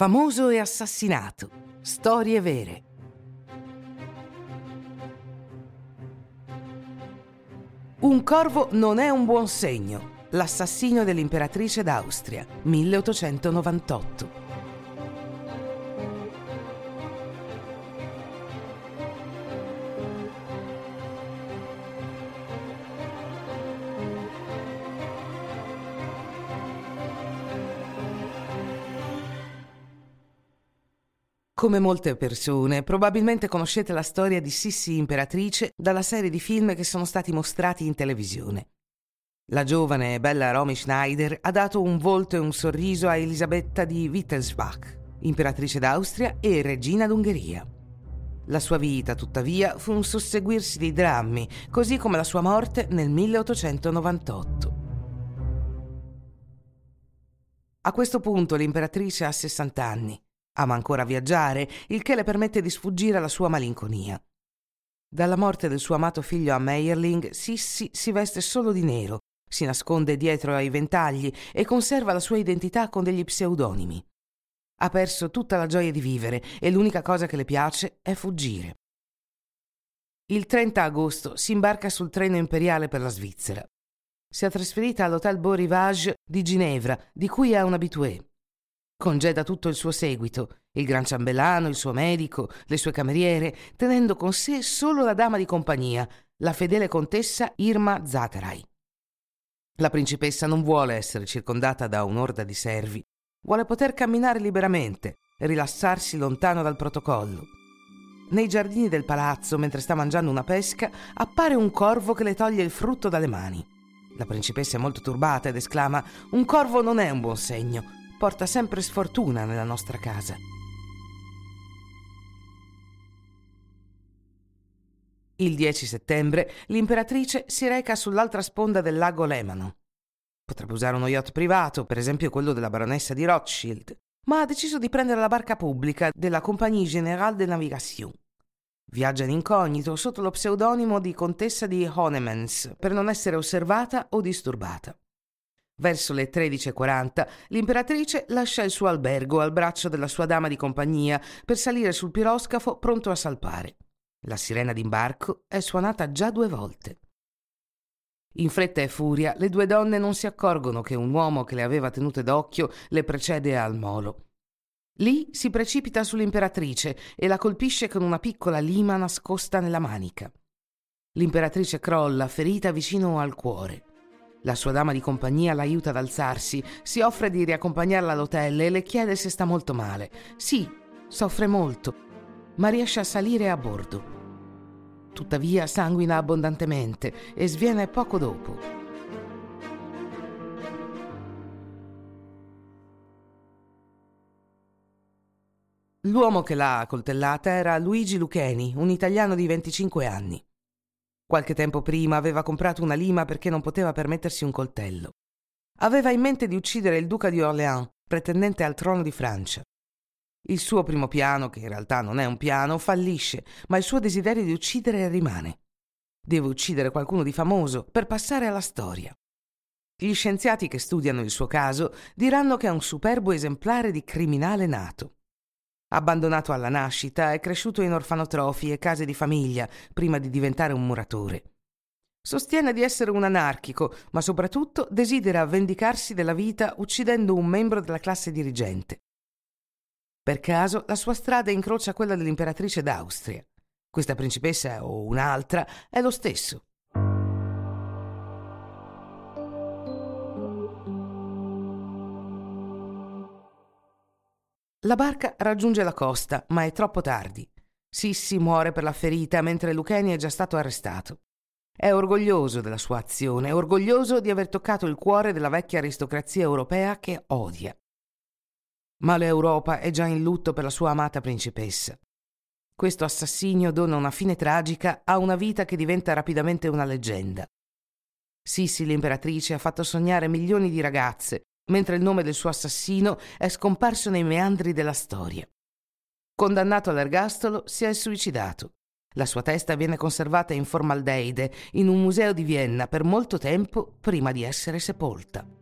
Famoso e assassinato. Storie vere. Un corvo non è un buon segno. L'assassinio dell'imperatrice d'Austria, 1898. Come molte persone, probabilmente conoscete la storia di Sissi Imperatrice dalla serie di film che sono stati mostrati in televisione. La giovane e bella Romy Schneider ha dato un volto e un sorriso a Elisabetta di Wittelsbach, imperatrice d'Austria e regina d'Ungheria. La sua vita, tuttavia, fu un susseguirsi di drammi, così come la sua morte nel 1898. A questo punto l'imperatrice ha 60 anni Ama ancora viaggiare, il che le permette di sfuggire alla sua malinconia. Dalla morte del suo amato figlio a Meyerling, Sissi si veste solo di nero, si nasconde dietro ai ventagli e conserva la sua identità con degli pseudonimi. Ha perso tutta la gioia di vivere e l'unica cosa che le piace è fuggire. Il 30 agosto si imbarca sul treno imperiale per la Svizzera. Si è trasferita all'Hotel Beau Rivage di Ginevra, di cui è un habitué. Congeda tutto il suo seguito, il gran ciambellano, il suo medico, le sue cameriere, tenendo con sé solo la dama di compagnia, la fedele contessa Irma Zaterai. La principessa non vuole essere circondata da un'orda di servi, vuole poter camminare liberamente, rilassarsi lontano dal protocollo. Nei giardini del palazzo, mentre sta mangiando una pesca, appare un corvo che le toglie il frutto dalle mani. La principessa è molto turbata ed esclama: Un corvo non è un buon segno porta sempre sfortuna nella nostra casa. Il 10 settembre l'imperatrice si reca sull'altra sponda del lago Lemano. Potrebbe usare uno yacht privato, per esempio quello della baronessa di Rothschild, ma ha deciso di prendere la barca pubblica della Compagnie Générale de Navigation. Viaggia in incognito sotto lo pseudonimo di contessa di Honemans per non essere osservata o disturbata. Verso le 13.40 l'imperatrice lascia il suo albergo al braccio della sua dama di compagnia per salire sul piroscafo pronto a salpare. La sirena d'imbarco è suonata già due volte. In fretta e furia le due donne non si accorgono che un uomo che le aveva tenute d'occhio le precede al molo. Lì si precipita sull'imperatrice e la colpisce con una piccola lima nascosta nella manica. L'imperatrice crolla ferita vicino al cuore. La sua dama di compagnia l'aiuta ad alzarsi, si offre di riaccompagnarla all'hotel e le chiede se sta molto male. Sì, soffre molto, ma riesce a salire a bordo. Tuttavia sanguina abbondantemente e sviene poco dopo. L'uomo che l'ha coltellata era Luigi Lucheni, un italiano di 25 anni. Qualche tempo prima aveva comprato una lima perché non poteva permettersi un coltello. Aveva in mente di uccidere il duca di Orléans, pretendente al trono di Francia. Il suo primo piano, che in realtà non è un piano, fallisce, ma il suo desiderio di uccidere rimane. Deve uccidere qualcuno di famoso per passare alla storia. Gli scienziati che studiano il suo caso diranno che è un superbo esemplare di criminale nato. Abbandonato alla nascita, è cresciuto in orfanotrofi e case di famiglia prima di diventare un muratore. Sostiene di essere un anarchico, ma soprattutto desidera vendicarsi della vita uccidendo un membro della classe dirigente. Per caso la sua strada incrocia quella dell'imperatrice d'Austria. Questa principessa o un'altra è lo stesso. La barca raggiunge la costa, ma è troppo tardi. Sissi muore per la ferita mentre Luccheni è già stato arrestato. È orgoglioso della sua azione, orgoglioso di aver toccato il cuore della vecchia aristocrazia europea che odia. Ma l'Europa è già in lutto per la sua amata principessa. Questo assassinio dona una fine tragica a una vita che diventa rapidamente una leggenda. Sissi l'imperatrice ha fatto sognare milioni di ragazze, mentre il nome del suo assassino è scomparso nei meandri della storia. Condannato all'ergastolo, si è suicidato. La sua testa viene conservata in formaldeide in un museo di Vienna per molto tempo prima di essere sepolta.